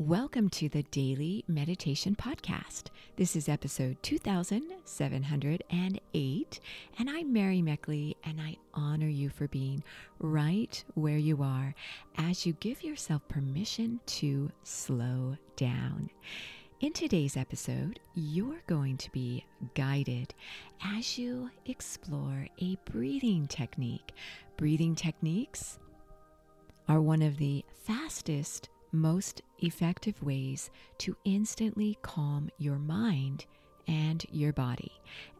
Welcome to the Daily Meditation Podcast. This is episode 2708, and I'm Mary Meckley, and I honor you for being right where you are as you give yourself permission to slow down. In today's episode, you're going to be guided as you explore a breathing technique. Breathing techniques are one of the fastest most effective ways to instantly calm your mind and your body.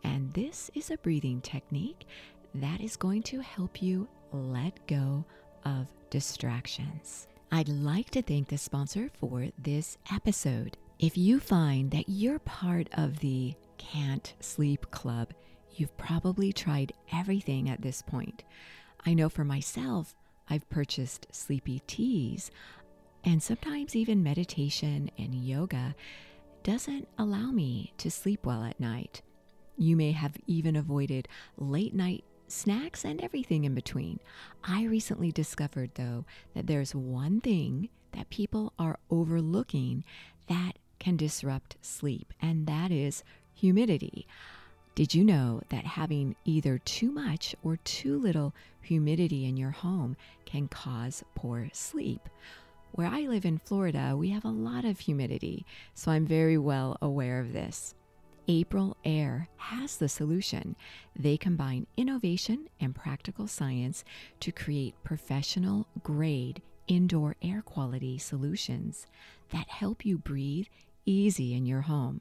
And this is a breathing technique that is going to help you let go of distractions. I'd like to thank the sponsor for this episode. If you find that you're part of the Can't Sleep Club, you've probably tried everything at this point. I know for myself, I've purchased sleepy teas. And sometimes even meditation and yoga doesn't allow me to sleep well at night. You may have even avoided late night snacks and everything in between. I recently discovered, though, that there's one thing that people are overlooking that can disrupt sleep, and that is humidity. Did you know that having either too much or too little humidity in your home can cause poor sleep? Where I live in Florida, we have a lot of humidity, so I'm very well aware of this. Aprilaire has the solution. They combine innovation and practical science to create professional grade indoor air quality solutions that help you breathe easy in your home.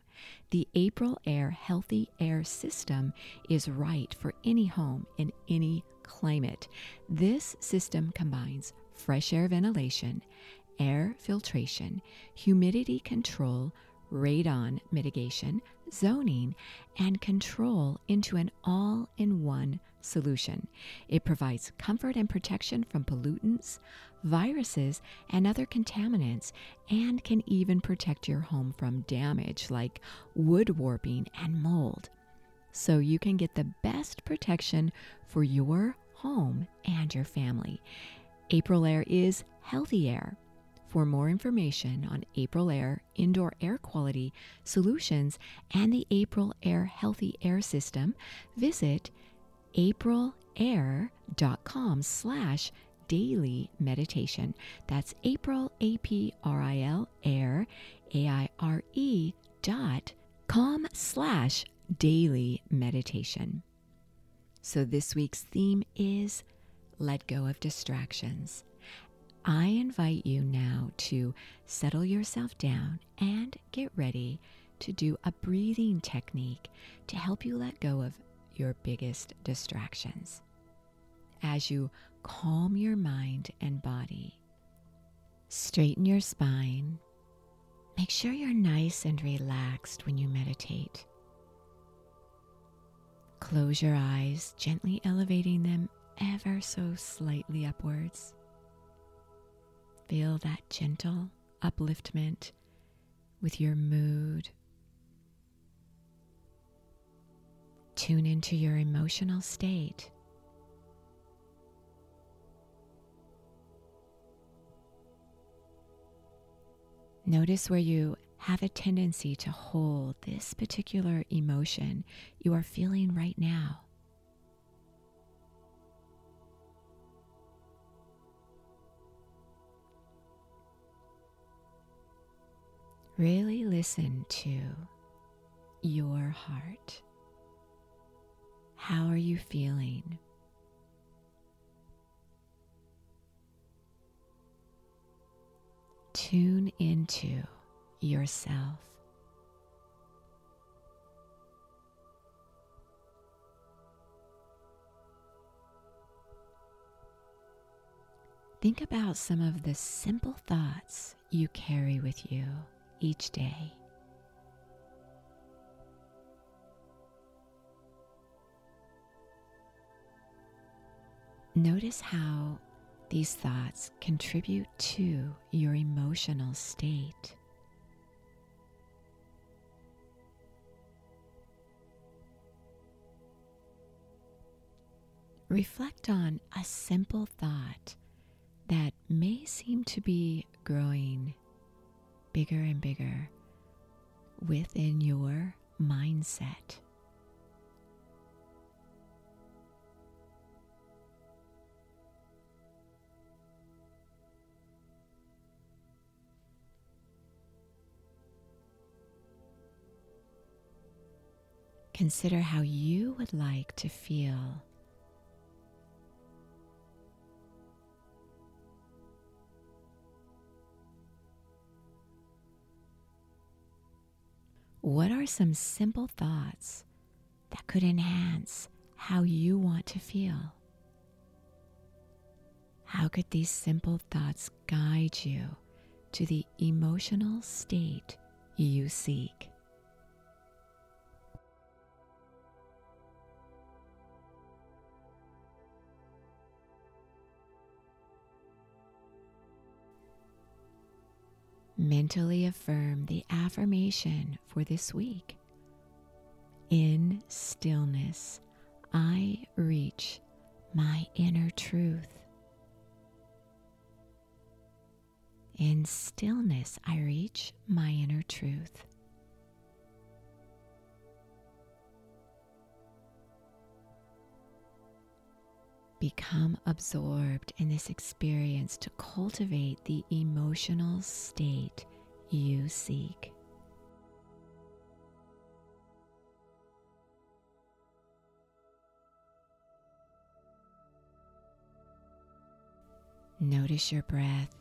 The Aprilaire Healthy Air System is right for any home in any climate. This system combines fresh air ventilation, air filtration, humidity control, radon mitigation, zoning, and control into an all in one solution. It provides comfort and protection from pollutants, viruses, and other contaminants, and can even protect your home from damage like wood warping and mold. So you can get the best protection for your home and your family. Aprilaire is healthy air for more information on Aprilaire indoor air quality solutions and the April Air Healthy Air System, visit aprilaire.com slash daily meditation. That's April, A-P-R-I-L, air, A-I-R-E dot com slash daily meditation. So this week's theme is let go of distractions. I invite you now to settle yourself down and get ready to do a breathing technique to help you let go of your biggest distractions. As you calm your mind and body, straighten your spine, make sure you're nice and relaxed when you meditate. Close your eyes, gently elevating them ever so slightly upwards. Feel that gentle upliftment with your mood. Tune into your emotional state. Notice where you have a tendency to hold this particular emotion you are feeling right now. Really listen to your heart. How are you feeling? Tune into yourself. Think about some of the simple thoughts you carry with you each day. Notice how these thoughts contribute to your emotional state. Reflect on a simple thought that may seem to be growing bigger and bigger within your mindset. Consider how you would like to feel. What are some simple thoughts that could enhance how you want to feel? How could these simple thoughts guide you to the emotional state you seek? Mentally affirm the affirmation for this week. In stillness, I reach my inner truth. In stillness, I reach my inner truth. Become absorbed in this experience to cultivate the emotional state you seek. Notice your breath,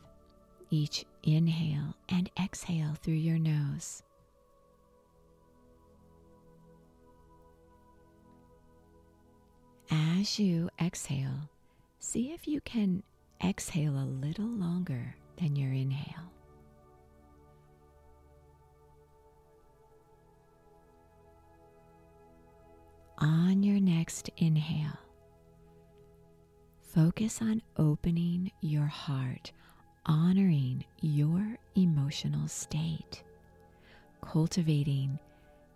each inhale and exhale through your nose. As you exhale, see if you can exhale a little longer than your inhale. On your next inhale, focus on opening your heart, honoring your emotional state, cultivating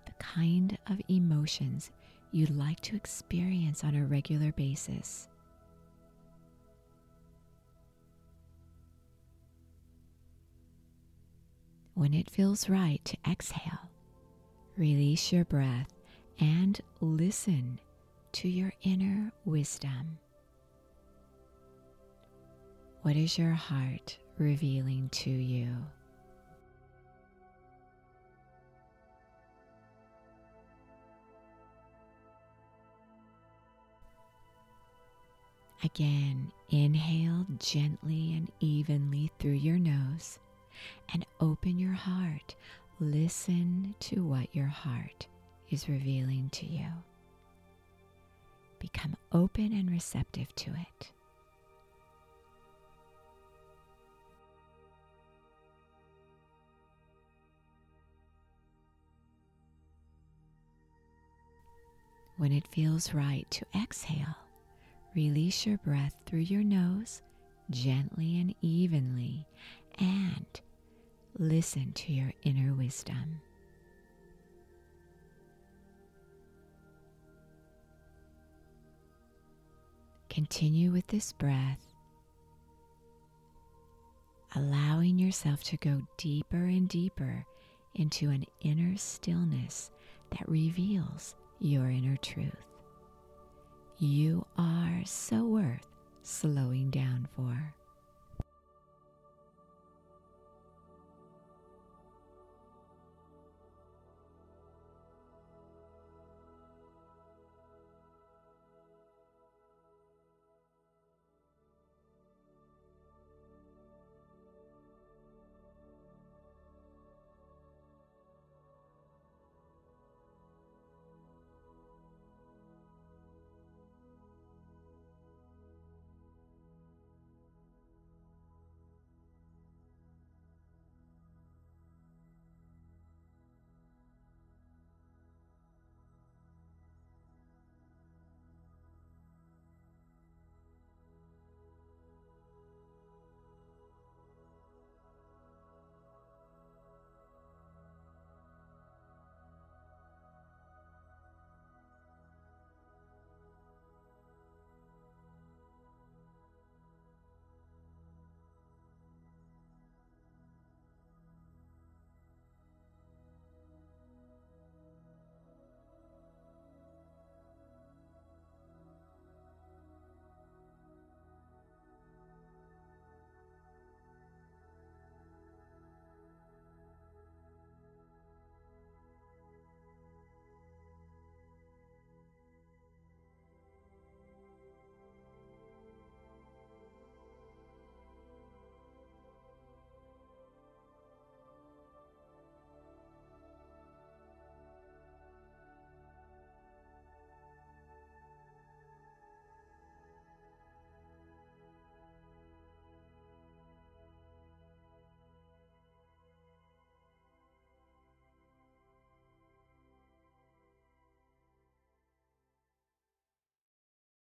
the kind of emotions you'd like to experience on a regular basis. When it feels right to exhale, release your breath and listen to your inner wisdom. What is your heart revealing to you? Again, inhale gently and evenly through your nose and open your heart. Listen to what your heart is revealing to you. Become open and receptive to it. When it feels right to exhale, Release your breath through your nose gently and evenly and listen to your inner wisdom. Continue with this breath, allowing yourself to go deeper and deeper into an inner stillness that reveals your inner truth. You are so worth slowing down for.